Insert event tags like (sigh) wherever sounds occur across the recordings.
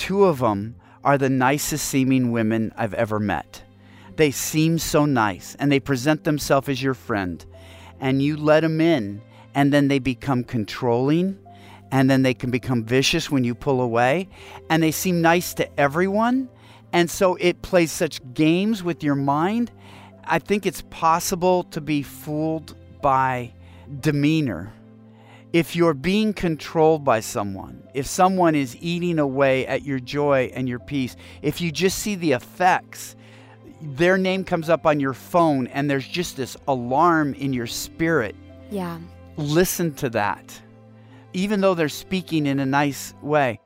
two of them are the nicest seeming women I've ever met. They seem so nice and they present themselves as your friend. And you let them in, and then they become controlling, and then they can become vicious when you pull away. And they seem nice to everyone. And so it plays such games with your mind. I think it's possible to be fooled by demeanor if you're being controlled by someone, if someone is eating away at your joy and your peace, if you just see the effects, their name comes up on your phone and there's just this alarm in your spirit. Yeah. Listen to that, even though they're speaking in a nice way.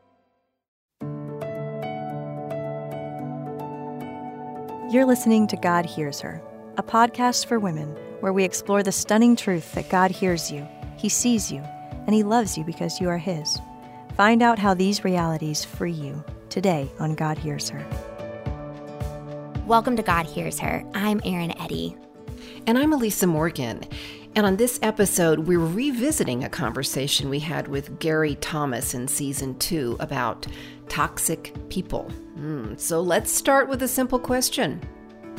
You're listening to God Hears Her, a podcast for women where we explore the stunning truth that God hears you, He sees you, and He loves you because you are His. Find out how these realities free you today on God Hears Her. Welcome to God Hears Her. I'm Erin Eddy. And I'm Elisa Morgan. And on this episode, we're revisiting a conversation we had with Gary Thomas in season two about toxic people. Mm, so let's start with a simple question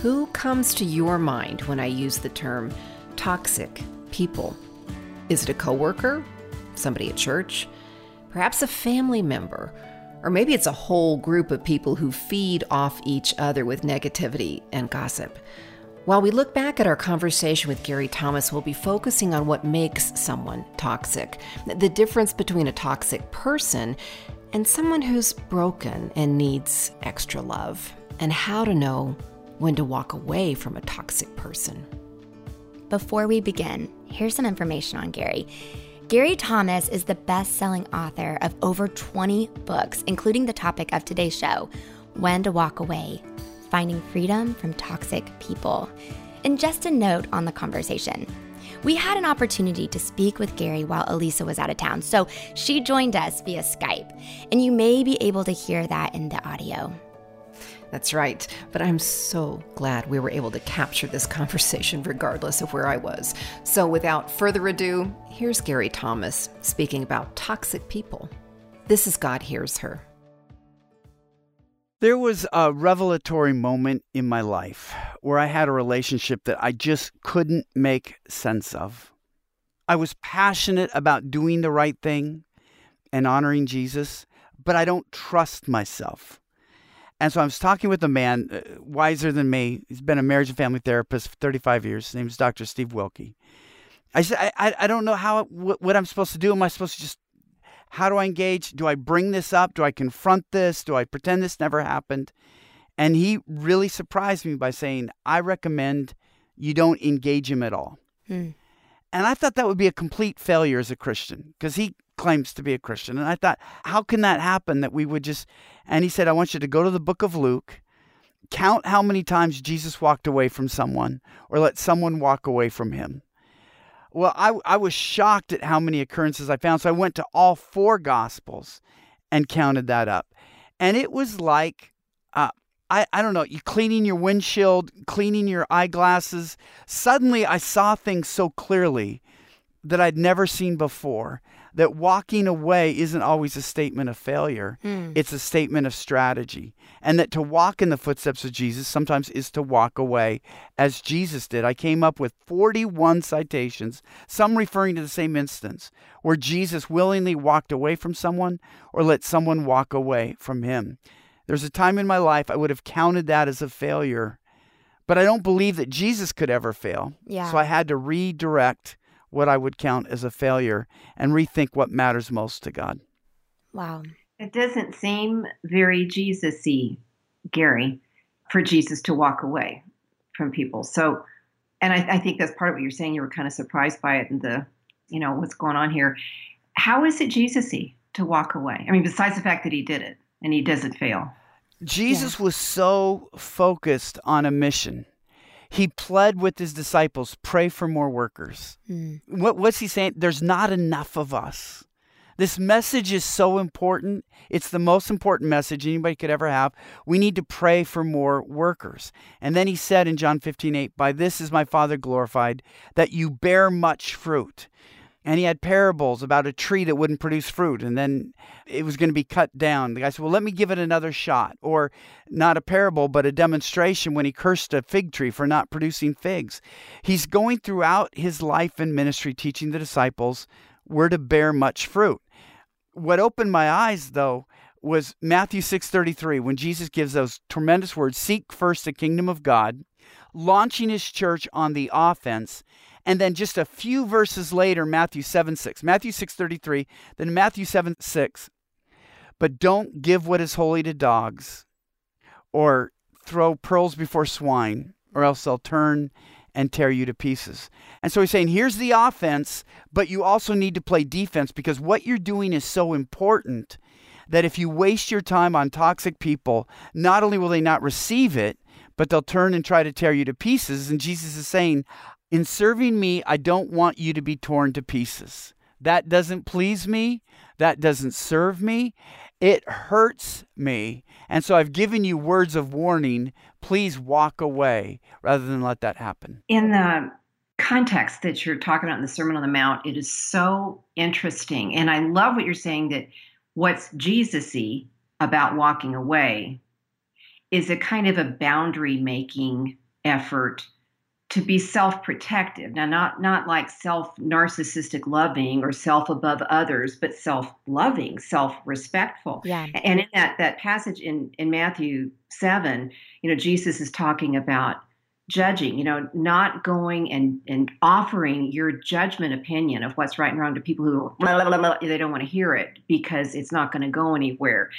Who comes to your mind when I use the term toxic people? Is it a coworker? Somebody at church, perhaps a family member, or maybe it's a whole group of people who feed off each other with negativity and gossip. While we look back at our conversation with Gary Thomas, we'll be focusing on what makes someone toxic, the difference between a toxic person and someone who's broken and needs extra love, and how to know when to walk away from a toxic person. Before we begin, here's some information on Gary. Gary Thomas is the best selling author of over 20 books, including the topic of today's show When to Walk Away Finding Freedom from Toxic People. And just a note on the conversation. We had an opportunity to speak with Gary while Elisa was out of town, so she joined us via Skype, and you may be able to hear that in the audio. That's right. But I'm so glad we were able to capture this conversation regardless of where I was. So without further ado, here's Gary Thomas speaking about toxic people. This is God Hears Her. There was a revelatory moment in my life where I had a relationship that I just couldn't make sense of. I was passionate about doing the right thing and honoring Jesus, but I don't trust myself. And so I was talking with a man uh, wiser than me. He's been a marriage and family therapist for 35 years. His name is Dr. Steve Wilke. I said, I, I don't know how what, what I'm supposed to do. Am I supposed to just, how do I engage? Do I bring this up? Do I confront this? Do I pretend this never happened? And he really surprised me by saying, I recommend you don't engage him at all. Hmm. And I thought that would be a complete failure as a Christian because he claims to be a Christian. And I thought, how can that happen that we would just. And he said, I want you to go to the book of Luke, count how many times Jesus walked away from someone or let someone walk away from him. Well, I, I was shocked at how many occurrences I found. So I went to all four Gospels and counted that up. And it was like, uh, I, I don't know, you cleaning your windshield, cleaning your eyeglasses. Suddenly I saw things so clearly that I'd never seen before that walking away isn't always a statement of failure. Mm. It's a statement of strategy. And that to walk in the footsteps of Jesus sometimes is to walk away as Jesus did. I came up with 41 citations, some referring to the same instance, where Jesus willingly walked away from someone or let someone walk away from him. There's a time in my life I would have counted that as a failure, but I don't believe that Jesus could ever fail. Yeah. So I had to redirect what I would count as a failure and rethink what matters most to God. Wow. It doesn't seem very Jesus y, Gary, for Jesus to walk away from people. So, and I, I, think that's part of what you're saying. You were kind of surprised by it and the, you know, what's going on here. How is it Jesus y to walk away? I mean, besides the fact that he did it and he doesn't fail. Jesus yeah. was so focused on a mission he pled with his disciples, pray for more workers. Mm. What, what's he saying? There's not enough of us. This message is so important. It's the most important message anybody could ever have. We need to pray for more workers. And then he said in John 15, 8, By this is my Father glorified, that you bear much fruit. And he had parables about a tree that wouldn't produce fruit and then it was going to be cut down. The guy said, Well, let me give it another shot. Or not a parable, but a demonstration when he cursed a fig tree for not producing figs. He's going throughout his life and ministry teaching the disciples where to bear much fruit. What opened my eyes, though, was Matthew 6:33 when Jesus gives those tremendous words, seek first the kingdom of God, launching his church on the offense and then just a few verses later, Matthew 7 6. Matthew 6 33, then Matthew 7 6. But don't give what is holy to dogs, or throw pearls before swine, or else they'll turn and tear you to pieces. And so he's saying, here's the offense, but you also need to play defense because what you're doing is so important that if you waste your time on toxic people, not only will they not receive it, but they'll turn and try to tear you to pieces. And Jesus is saying, in serving me, I don't want you to be torn to pieces. That doesn't please me. That doesn't serve me. It hurts me. And so I've given you words of warning. Please walk away rather than let that happen. In the context that you're talking about in the Sermon on the Mount, it is so interesting. And I love what you're saying that what's Jesus-y about walking away is a kind of a boundary making effort to be self-protective. Now not not like self-narcissistic loving or self above others but self-loving self-respectful. Yeah. And in that that passage in in matthew 7 you know jesus is talking about judging you know not going and and offering your judgment opinion of what's right and wrong to people who blah, blah, blah, they don't want to hear it because it's not going to go anywhere.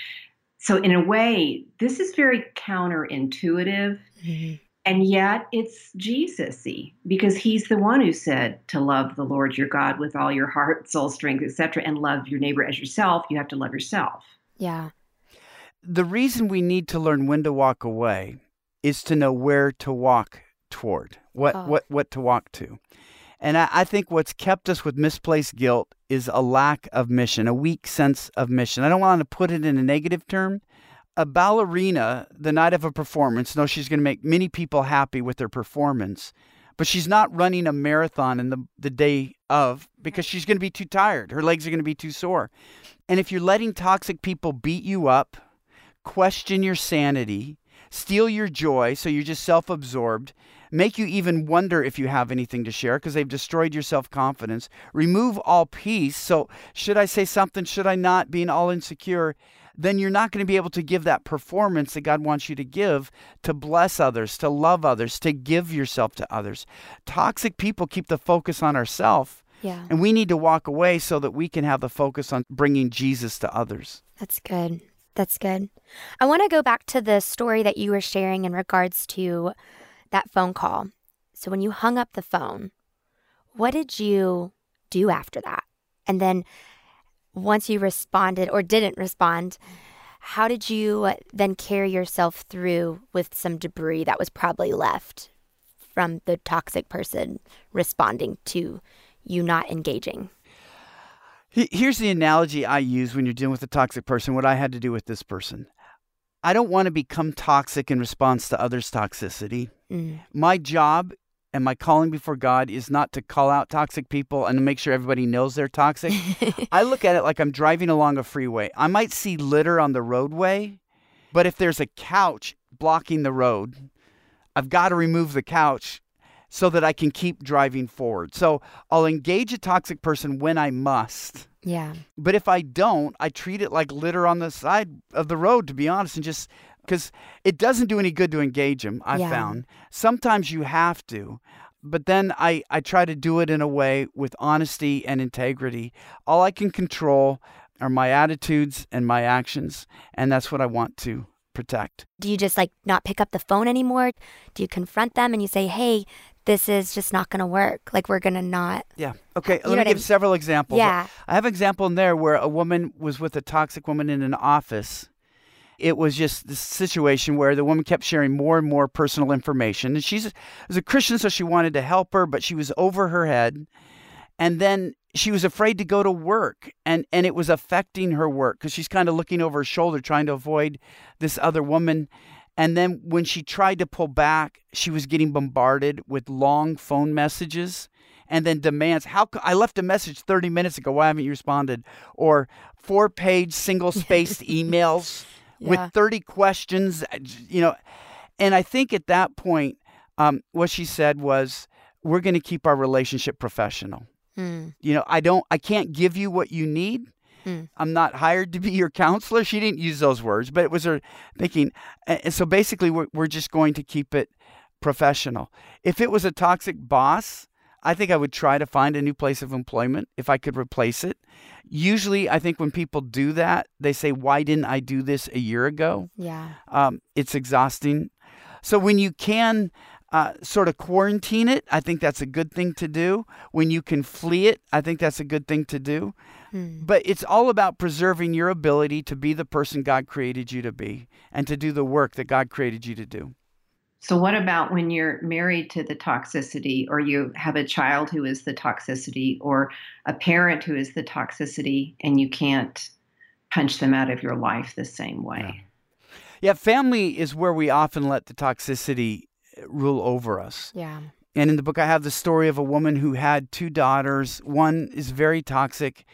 So in a way this is very counterintuitive mm-hmm and yet it's Jesus-y because he's the one who said to love the Lord your God with all your heart, soul, strength, etc., and love your neighbor as yourself. You have to love yourself. Yeah. The reason we need to learn when to walk away is to know where to walk toward, what oh. what what to walk to. And I, I think what's kept us with misplaced guilt is a lack of mission, a weak sense of mission. I don't want to put it in a negative term, a ballerina the night of a performance knows she's going to make many people happy with her performance, but she's not running a marathon in the, the day of because she's going to be too tired. Her legs are going to be too sore. And if you're letting toxic people beat you up, question your sanity, steal your joy so you're just self absorbed, make you even wonder if you have anything to share because they've destroyed your self confidence, remove all peace. So, should I say something? Should I not? Being all insecure then you're not going to be able to give that performance that God wants you to give to bless others, to love others, to give yourself to others. Toxic people keep the focus on ourselves. Yeah. And we need to walk away so that we can have the focus on bringing Jesus to others. That's good. That's good. I want to go back to the story that you were sharing in regards to that phone call. So, when you hung up the phone, what did you do after that? And then once you responded or didn't respond, how did you then carry yourself through with some debris that was probably left from the toxic person responding to you not engaging? Here's the analogy I use when you're dealing with a toxic person, what I had to do with this person. I don't want to become toxic in response to others' toxicity. Mm. My job and my calling before God is not to call out toxic people and to make sure everybody knows they're toxic. (laughs) I look at it like I'm driving along a freeway. I might see litter on the roadway, but if there's a couch blocking the road, I've got to remove the couch so that I can keep driving forward. So I'll engage a toxic person when I must. Yeah. But if I don't, I treat it like litter on the side of the road, to be honest, and just because it doesn't do any good to engage them. I yeah. found sometimes you have to, but then I I try to do it in a way with honesty and integrity. All I can control are my attitudes and my actions, and that's what I want to protect. Do you just like not pick up the phone anymore? Do you confront them and you say, "Hey, this is just not going to work. Like we're going to not. Yeah. Okay. Let me give I mean? several examples. Yeah. I have an example in there where a woman was with a toxic woman in an office it was just this situation where the woman kept sharing more and more personal information. And she's was a Christian, so she wanted to help her, but she was over her head. And then she was afraid to go to work, and and it was affecting her work because she's kind of looking over her shoulder, trying to avoid this other woman. And then when she tried to pull back, she was getting bombarded with long phone messages and then demands how I left a message 30 minutes ago why haven't you responded or four page single spaced (laughs) emails yeah. with 30 questions you know and I think at that point um, what she said was we're going to keep our relationship professional mm. you know I don't I can't give you what you need Mm. I'm not hired to be your counselor. She didn't use those words, but it was her thinking. And so basically, we're, we're just going to keep it professional. If it was a toxic boss, I think I would try to find a new place of employment if I could replace it. Usually, I think when people do that, they say, Why didn't I do this a year ago? Yeah. Um, it's exhausting. So when you can uh, sort of quarantine it, I think that's a good thing to do. When you can flee it, I think that's a good thing to do. Hmm. But it's all about preserving your ability to be the person God created you to be and to do the work that God created you to do. So, what about when you're married to the toxicity, or you have a child who is the toxicity, or a parent who is the toxicity, and you can't punch them out of your life the same way? Yeah, yeah family is where we often let the toxicity eh, rule over us. Yeah. And in the book, I have the story of a woman who had two daughters. One is very toxic,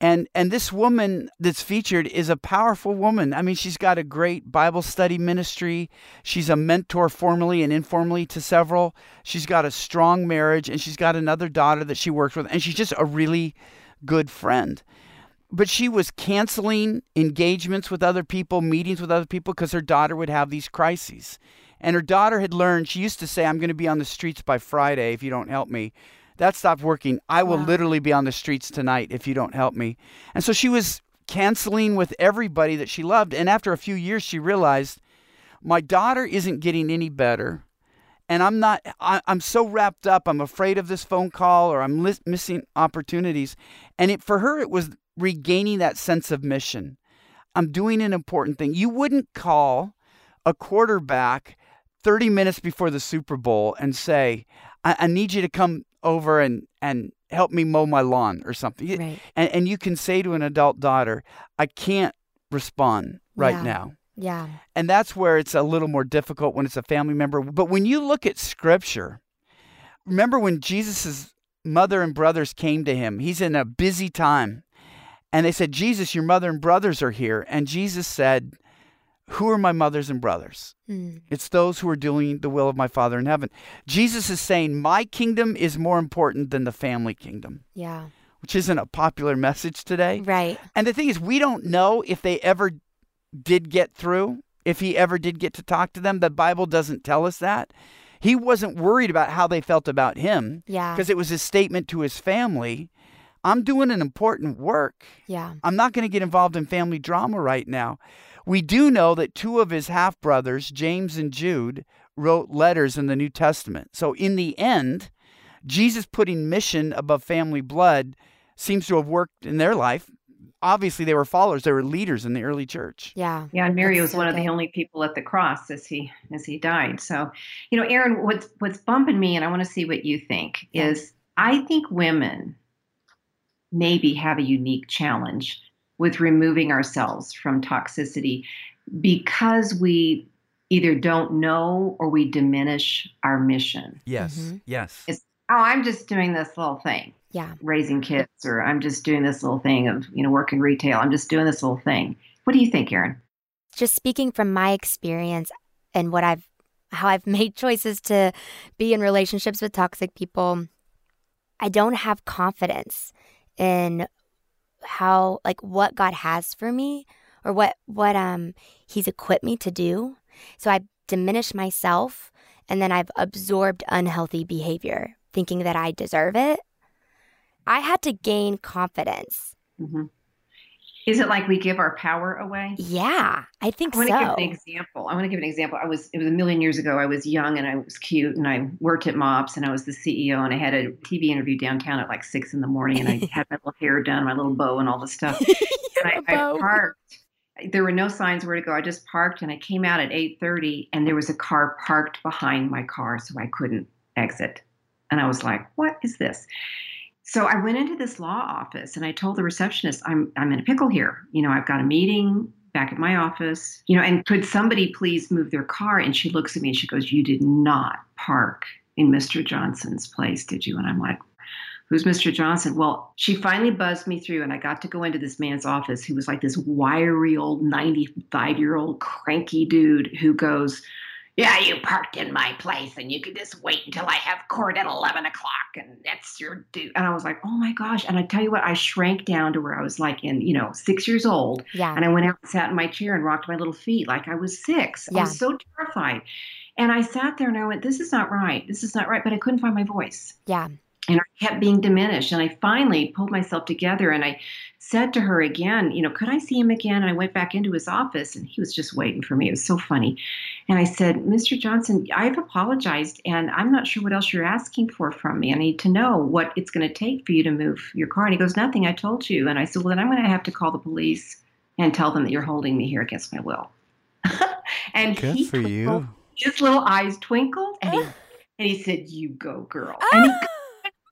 and and this woman that's featured is a powerful woman. I mean, she's got a great Bible study ministry. She's a mentor formally and informally to several. She's got a strong marriage and she's got another daughter that she works with and she's just a really good friend. But she was canceling engagements with other people, meetings with other people because her daughter would have these crises. And her daughter had learned, she used to say, I'm going to be on the streets by Friday if you don't help me. That stopped working. I will wow. literally be on the streets tonight if you don't help me. And so she was canceling with everybody that she loved. And after a few years, she realized my daughter isn't getting any better. And I'm not, I, am so wrapped up. I'm afraid of this phone call or I'm li- missing opportunities. And it, for her, it was regaining that sense of mission. I'm doing an important thing. You wouldn't call a quarterback 30 minutes before the Super Bowl and say, I, I need you to come over and and help me mow my lawn or something. Right. And and you can say to an adult daughter, I can't respond right yeah. now. Yeah. And that's where it's a little more difficult when it's a family member. But when you look at scripture, remember when Jesus' mother and brothers came to him, he's in a busy time. And they said, Jesus, your mother and brothers are here. And Jesus said, who are my mothers and brothers? Mm. It's those who are doing the will of my Father in heaven. Jesus is saying, My kingdom is more important than the family kingdom. Yeah. Which isn't a popular message today. Right. And the thing is, we don't know if they ever did get through, if he ever did get to talk to them. The Bible doesn't tell us that. He wasn't worried about how they felt about him. Yeah. Because it was his statement to his family. I'm doing an important work. Yeah. I'm not going to get involved in family drama right now. We do know that two of his half brothers, James and Jude, wrote letters in the New Testament. So, in the end, Jesus putting mission above family blood seems to have worked in their life. Obviously, they were followers; they were leaders in the early church. Yeah, yeah. And Mary was so one good. of the only people at the cross as he as he died. So, you know, Erin, what's what's bumping me, and I want to see what you think yeah. is I think women maybe have a unique challenge with removing ourselves from toxicity because we either don't know or we diminish our mission. Yes. Mm-hmm. Yes. It's, oh, I'm just doing this little thing. Yeah. Raising kids, or I'm just doing this little thing of, you know, working retail. I'm just doing this little thing. What do you think, Erin? Just speaking from my experience and what I've, how I've (laughs) made choices to be in relationships with toxic people, I don't have confidence in how like what God has for me or what what um he's equipped me to do. So I diminish myself and then I've absorbed unhealthy behavior thinking that I deserve it. I had to gain confidence. Mm-hmm. Is it like we give our power away? Yeah, I think so. I want so. to give an example. I want to give an example. I was it was a million years ago. I was young and I was cute and I worked at Mops and I was the CEO and I had a TV interview downtown at like six in the morning and I (laughs) had my little hair done, my little bow and all the stuff. (laughs) and I, I parked. There were no signs where to go. I just parked and I came out at eight thirty and there was a car parked behind my car, so I couldn't exit. And I was like, "What is this?" So I went into this law office and I told the receptionist, I'm, I'm in a pickle here. You know, I've got a meeting back at my office, you know, and could somebody please move their car? And she looks at me and she goes, You did not park in Mr. Johnson's place, did you? And I'm like, Who's Mr. Johnson? Well, she finally buzzed me through, and I got to go into this man's office who was like this wiry old 95 year old cranky dude who goes, yeah, you parked in my place and you could just wait until I have court at 11 o'clock and that's your due. And I was like, oh my gosh. And I tell you what, I shrank down to where I was like in, you know, six years old. Yeah. And I went out and sat in my chair and rocked my little feet like I was six. Yeah. I was so terrified. And I sat there and I went, this is not right. This is not right. But I couldn't find my voice Yeah. And I kept being diminished. And I finally pulled myself together and I said to her again, you know, could I see him again? And I went back into his office and he was just waiting for me. It was so funny. And I said, Mr. Johnson, I've apologized and I'm not sure what else you're asking for from me. I need to know what it's going to take for you to move your car. And he goes, nothing, I told you. And I said, well, then I'm going to have to call the police and tell them that you're holding me here against my will. (laughs) and Good he for you. His little eyes twinkled and he, (gasps) and he said, you go, girl. And he ah!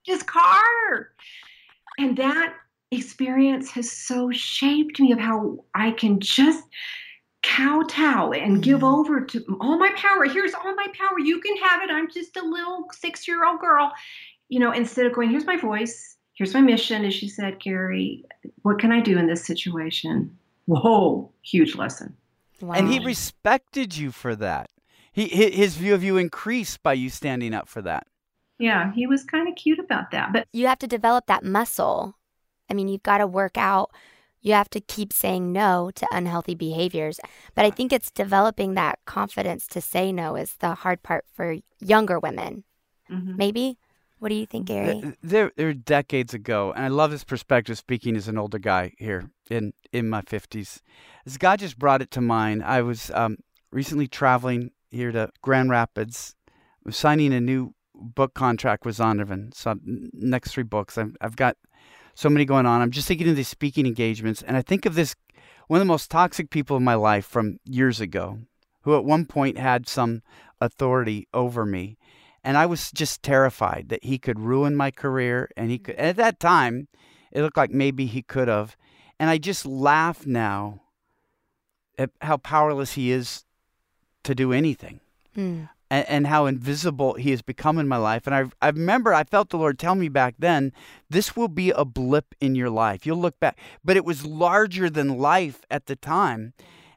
His car. And that experience has so shaped me of how I can just kowtow and give Mhm. over to all my power. Here's all my power. You can have it. I'm just a little six year old girl. You know, instead of going, here's my voice, here's my mission, as she said, Gary, what can I do in this situation? Whoa, huge lesson. Wow. And he respected you for that. He his view of you increased by you standing up for that. Yeah, he was kind of cute about that. But you have to develop that muscle. I mean, you've got to work out. You have to keep saying no to unhealthy behaviors. But I think it's developing that confidence to say no is the hard part for younger women. mhm. Maybe? What do you think, Gary? There, there were decades ago, and I love this perspective. Speaking as an older guy here in in my fifties, as God just brought it to mind. I was um, recently traveling here to Grand Rapids, was signing a new book contract with Zondervan. So next three books, I've, I've got so many going on. I'm just thinking of these speaking engagements, and I think of this one of the most toxic people in my life from years ago, who at one point had some authority over me and I was just terrified that he could ruin my career. And he could. And at that time, it looked like maybe he could have. And I just laugh now at how powerless he is to do anything, Mm. And, and how invisible he has become in my life. And I, I remember I felt the Lord tell me back then, this will be a blip in your life. You'll look back, but it was larger than life at the time.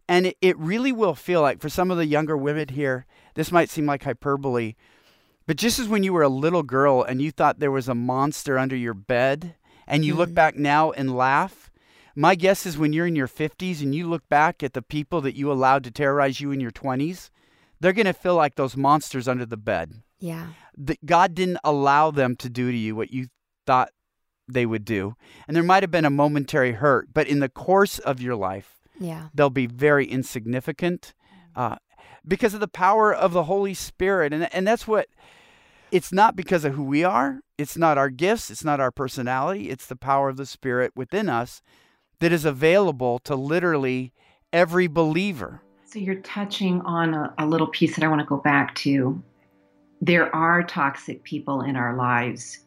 And it, it really will feel like, for some of the younger women here, this might seem like hyperbole, but just as when you were a little girl and you thought there was a monster under your bed, and you look Mhm. back now and laugh, my guess is when you're in your 50s and you look back at the people that you allowed to terrorize you in your 20s, they're going to feel like those monsters under the bed. Yeah. That God didn't allow them to do to you what you thought they would do. And there might have been a momentary hurt, but in the course of your life, Yeah. they'll be very insignificant uh, because of the power of the Holy Spirit. And, and that's what it's not because of who we are, it's not our gifts, it's not our personality, it's the power of the Spirit within us that is available to literally every believer. So you're touching on a, a little piece that I want to go back to. There are toxic people in our lives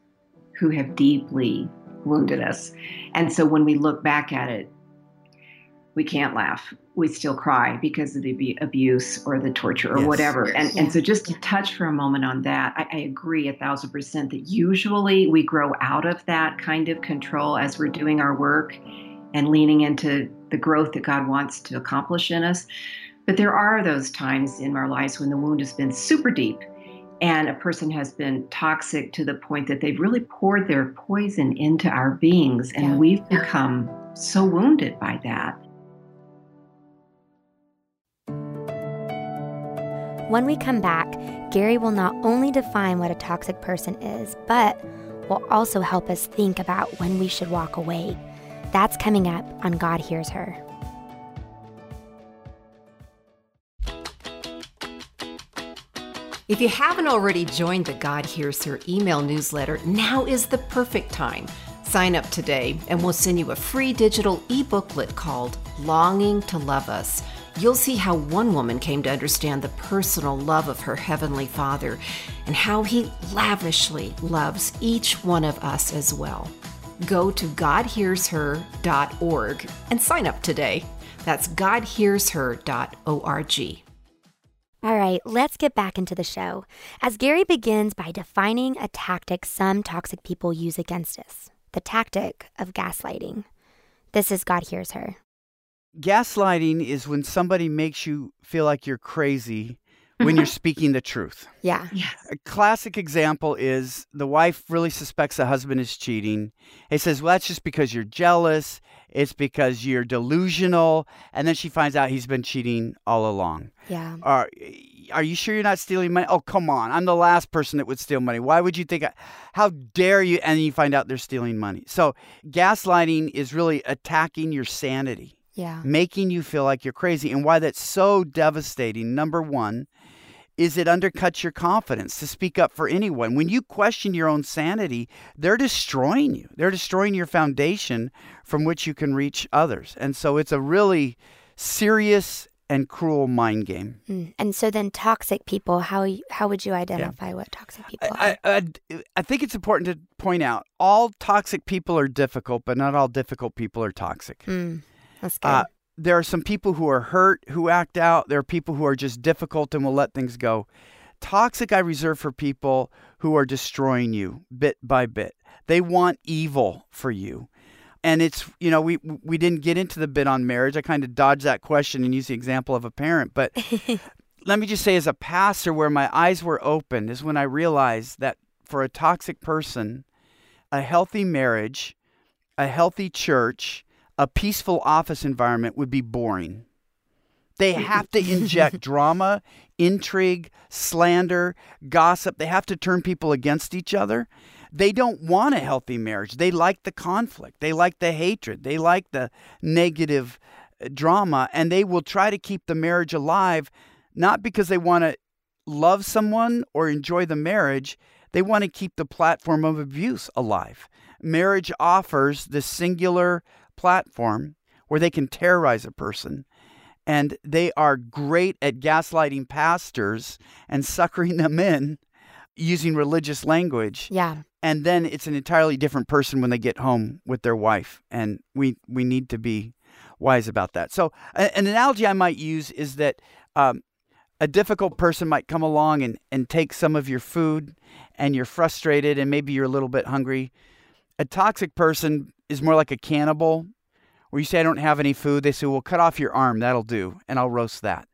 who have deeply wounded us. And so when we look back at it, we can't laugh. We still cry because of the abuse or the torture or Yes. whatever. And, Yeah. and so just to touch for a moment on that, I, I agree a thousand percent that usually we grow out of that kind of control as we're doing our work and leaning into the growth that God wants to accomplish in us. But there are those times in our lives when the wound has been super deep and a person has been toxic to the point that they've really poured their poison into our beings and Yeah. we've become so wounded by that. When we come back, Gary will not only define what a toxic person is, but will also help us think about when we should walk away. That's coming up on God Hears Her. If you haven't already joined the God Hears Her email newsletter, now is the perfect time. Sign up today, and we'll send you a free digital e booklet called Longing to Love Us. You'll see how one woman came to understand the personal love of her Heavenly Father and how He lavishly loves each one of us as well. Go to GodHearsHer.org and sign up today. That's GodHearsHer.org. All right, let's get back into the show. As Gary begins by defining a tactic some toxic people use against us the tactic of gaslighting. This is God Hears Her. Gaslighting is when somebody makes you feel like you're crazy when you're (laughs) speaking the truth. Yeah. Yes. A classic example is the wife really suspects the husband is cheating. He says, Well, that's just because you're jealous. It's because you're delusional. And then she finds out he's been cheating all along. Yeah. Are, are you sure you're not stealing money? Oh, come on. I'm the last person that would steal money. Why would you think? I, how dare you? And then you find out they're stealing money. So, gaslighting is really attacking your sanity Yeah. making you feel like you're crazy. And why that's so devastating, number one, is it undercuts your confidence to speak up for anyone. When you question your own sanity, they're destroying you, they're destroying your foundation from which you can reach others. And so it's a really serious and cruel mind game. Mm. And so then toxic people, how how would you identify what toxic people are? I, I, I think it's important to point out all toxic people are difficult, but not all difficult people are toxic. Mm, that's good. Uh, there are some people who are hurt who act out. There are people who are just difficult and will let things go. Toxic, I reserve for people who are destroying you bit by bit. They want evil for you. And it's, you know, we we didn't get into the bit on marriage. I kind of dodged that question and used the example of a parent. But (laughs) let me just say, as a pastor, where my eyes were opened is when I realized that for a toxic person, a healthy marriage, a healthy church, a peaceful office environment would be boring. They (laughs) have to inject drama, intrigue, slander, gossip. They have to turn people against each other. They don't want a healthy marriage. They like the conflict. They like the hatred. They like the negative uh, drama. And they will try to keep the marriage alive, not because they want to love someone or enjoy the marriage. They want to keep the platform of abuse alive. Marriage offers this singular platform where they can terrorize a person. And they are great at gaslighting pastors and suckering them in using religious language. yeah. And then it's an entirely different person when they get home with their wife. And we, we need to be wise about that. So, an analogy I might use is that um, a difficult person might come along and, and take some of your food, and you're frustrated, and maybe you're a little bit hungry. A toxic person is more like a cannibal, where you say, I don't have any food. They say, Well, cut off your arm. That'll do. And I'll roast that.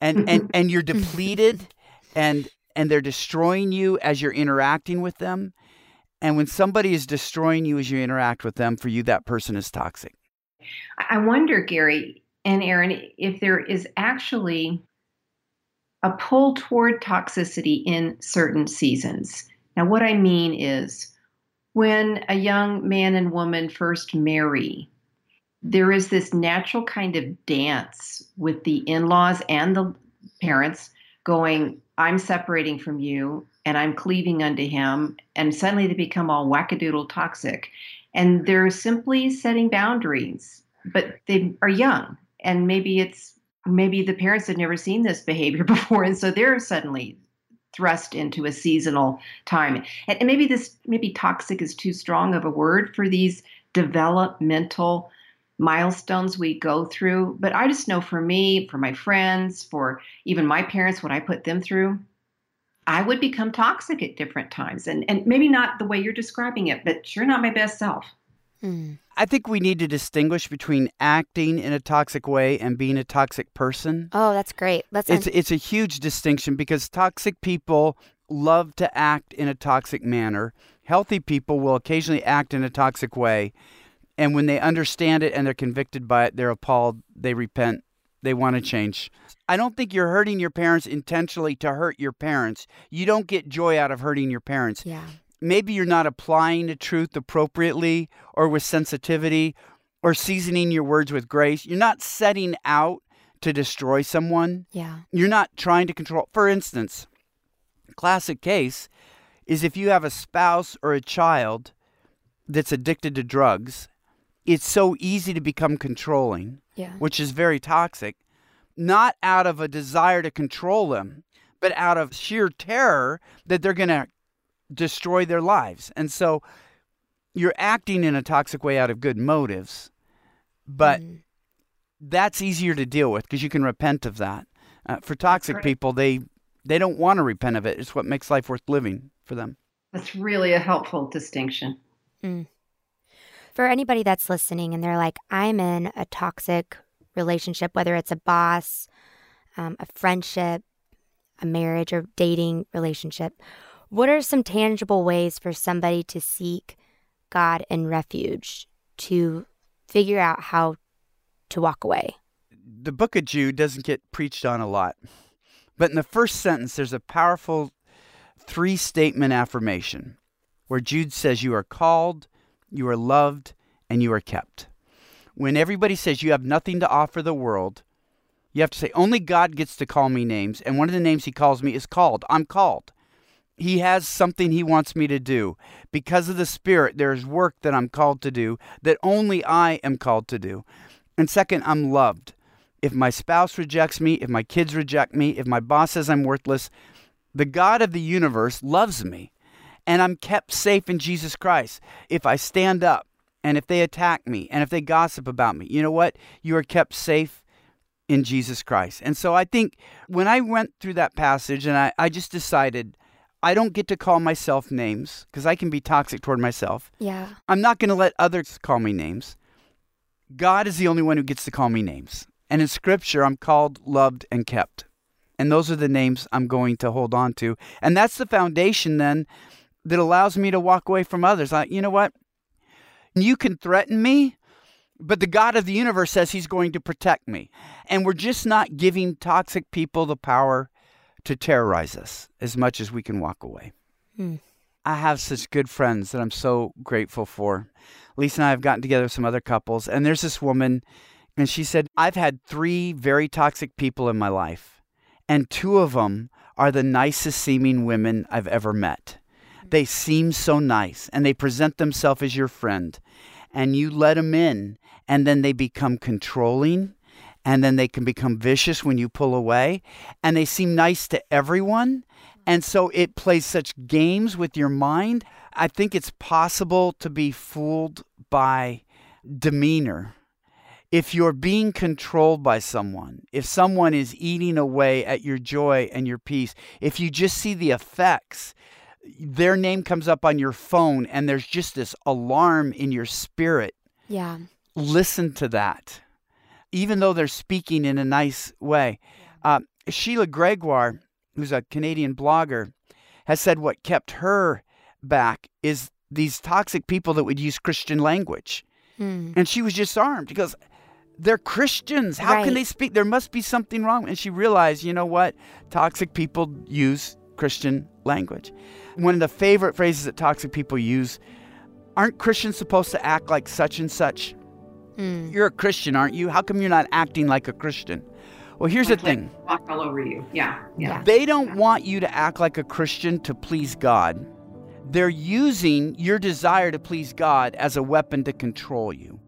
And, and, (laughs) and you're depleted, and, and they're destroying you as you're interacting with them. And when somebody is destroying you as you interact with them, for you, that person is toxic. I wonder, Gary and Erin, if there is actually a pull toward toxicity in certain seasons. Now, what I mean is when a young man and woman first marry, there is this natural kind of dance with the in laws and the parents going, I'm separating from you and I'm cleaving unto him. And suddenly they become all wackadoodle toxic. And they're simply setting boundaries, but they are young. And maybe it's maybe the parents had never seen this behavior (laughs) before. And so they're suddenly thrust into a seasonal time. And, and maybe this, maybe toxic is too strong of a word for these developmental milestones we go through. But I just know for me, for my friends, for even my parents, what I put them through, I would become toxic at different times. And, and maybe not the way you're describing it, but sure not my best self. Mm. I think we need to distinguish between acting in a toxic way and being a toxic person. Oh, that's great. Let's It's it's a huge distinction because toxic people love to act in a toxic manner. Healthy people will occasionally act in a toxic way, and when they understand it and they're convicted by it, they're appalled, they repent, they want to change. I don't think you're hurting your parents intentionally to hurt your parents. You don't get joy out of hurting your parents yeah. Maybe you're not applying the truth appropriately or with sensitivity or seasoning your words with grace. You're not setting out to destroy someone. Yeah. You're not trying to control. For instance, classic case is if you have a spouse or a child that's addicted to drugs, it's so easy to become controlling, Yeah. which is very toxic, not out of a desire to control them, but out of sheer terror that they're going to destroy their lives. And so you're acting in a toxic way out of good motives, but Mm. that's easier to deal with because you can repent of that. Uh, for toxic people, they they don't want to repent of it. It's what makes life worth living for them. That's really a helpful distinction. Mm. For anybody that's listening and they're like, I'm in a toxic relationship, whether it's a boss, um, a friendship, a marriage, or dating relationship, what are some tangible ways for somebody to seek God and refuge to figure out how to walk away? The book of Jude doesn't get preached on a lot, but in the first sentence, there's a powerful three statement affirmation where Jude says, You are called, you are loved, and you are kept. When everybody says you have nothing to offer the world, you have to say, Only God gets to call me names. And one of the names he calls me is called. I'm called. He has something he wants me to do. Because of the Spirit, there is work that I'm called to do that only I am called to do. And second, I'm loved. If my spouse rejects me, if my kids reject me, if my boss says I'm worthless, the God of the universe loves me. And I'm kept safe in Jesus Christ. If I stand up and if they attack me and if they gossip about me, you know what? You are kept safe in Jesus Christ. And so I think when I went through that passage and I, I just decided, I don't get to call myself names because I can be toxic toward myself. Yeah. I'm not going to let others call me names. God is the only one who gets to call me names. And in scripture, I'm called, loved, and kept. And those are the names I'm going to hold on to. And that's the foundation then that allows me to walk away from others. I, you know what? You can threaten me, but the God of the universe says he's going to protect me. And we're just not giving toxic people the power to terrorize us as much as we can walk away. Hmm. I have such good friends that I'm so grateful for. Lisa and I have gotten together with some other couples, and there's this woman, and she said, I've had three very toxic people in my life, and two of them are the nicest seeming women I've ever met. They seem so nice, and they present themselves as your friend, and you let them in, and then they become controlling and then they can become vicious when you pull away and they seem nice to everyone. And so it plays such games with your mind. I think it's possible to be fooled by demeanor. If you're being controlled by someone if someone is eating away at your joy and your peace if you just see the effects their name comes up on your phone and there's just this alarm in your spirit. Yeah. listen to that even though they're speaking in a nice way. Uh, Sheila Gregoire, who's a Canadian blogger, has said what kept her back is these toxic people that would use Christian language. Hmm. And she was disarmed because they're Christians. How Right. can they speak? There must be something wrong. And she realized, you know what? Toxic people use Christian language. One of the favorite phrases that toxic people use aren't Christians supposed to act like such and such? Hmm. You're a Christian, aren't you? How come you're not acting like a Christian? Well, here's the Like, like, thing Walk all over you. Yeah. Yeah. Yeah. they don't want you to act like a Christian to please God. They're using your desire to please God as a weapon to control you.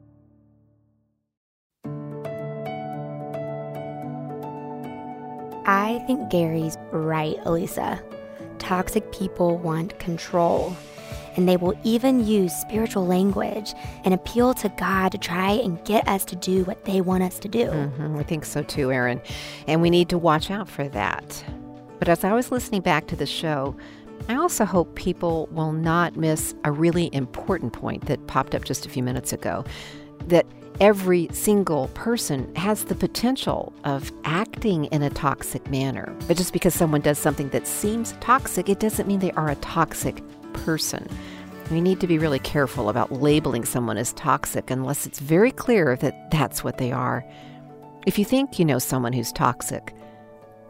I think Gary's right, Elisa. Toxic people want control, and they will even use spiritual language and appeal to God to try and get us to do what they want us to do. Mhm, I think so too, Erin. And we need to watch out for that. But as I was listening back to the show, I also hope people will not miss a really important point that popped up just a few minutes ago that every single person has the potential of acting in a toxic manner. But just because someone does something that seems toxic, it doesn't mean they are a toxic person. We need to be really careful about labeling someone as toxic unless it's very clear that that's what they are. If you think you know someone who's toxic,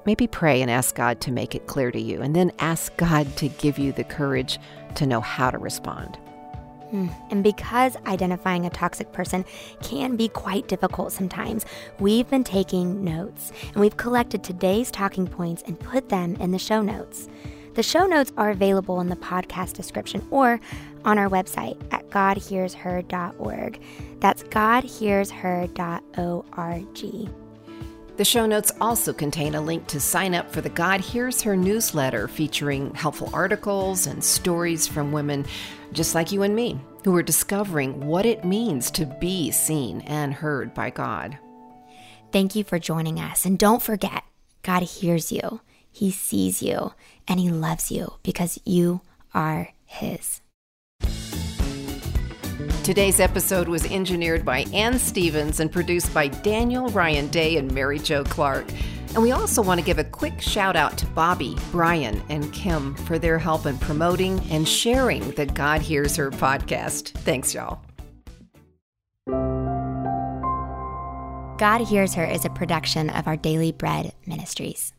maybe pray and ask God to make it clear to you, and then ask God to give you the courage to know how to respond. Hmm. And because identifying a toxic person can be quite difficult sometimes, we've been taking notes and we've collected today's talking points and put them in the show notes. The show notes are available in the podcast description or on our website at godhearsher.org. That's godhearsher.org. The show notes also contain a link to sign up for the God Hears Her newsletter featuring helpful articles and stories from women just like you and me who are discovering what it means to be seen and heard by God. Thank you for joining us. And don't forget, God hears you, He sees you, and He loves you because you are His. Today's episode was engineered by Ann Stevens and produced by Daniel Ryan Day and Mary Jo Clark. And we also want to give a quick shout out to Bobby, Brian, and Kim for their help in promoting and sharing the God Hears Her podcast. Thanks, y'all. God Hears Her is a production of Our Daily Bread Ministries.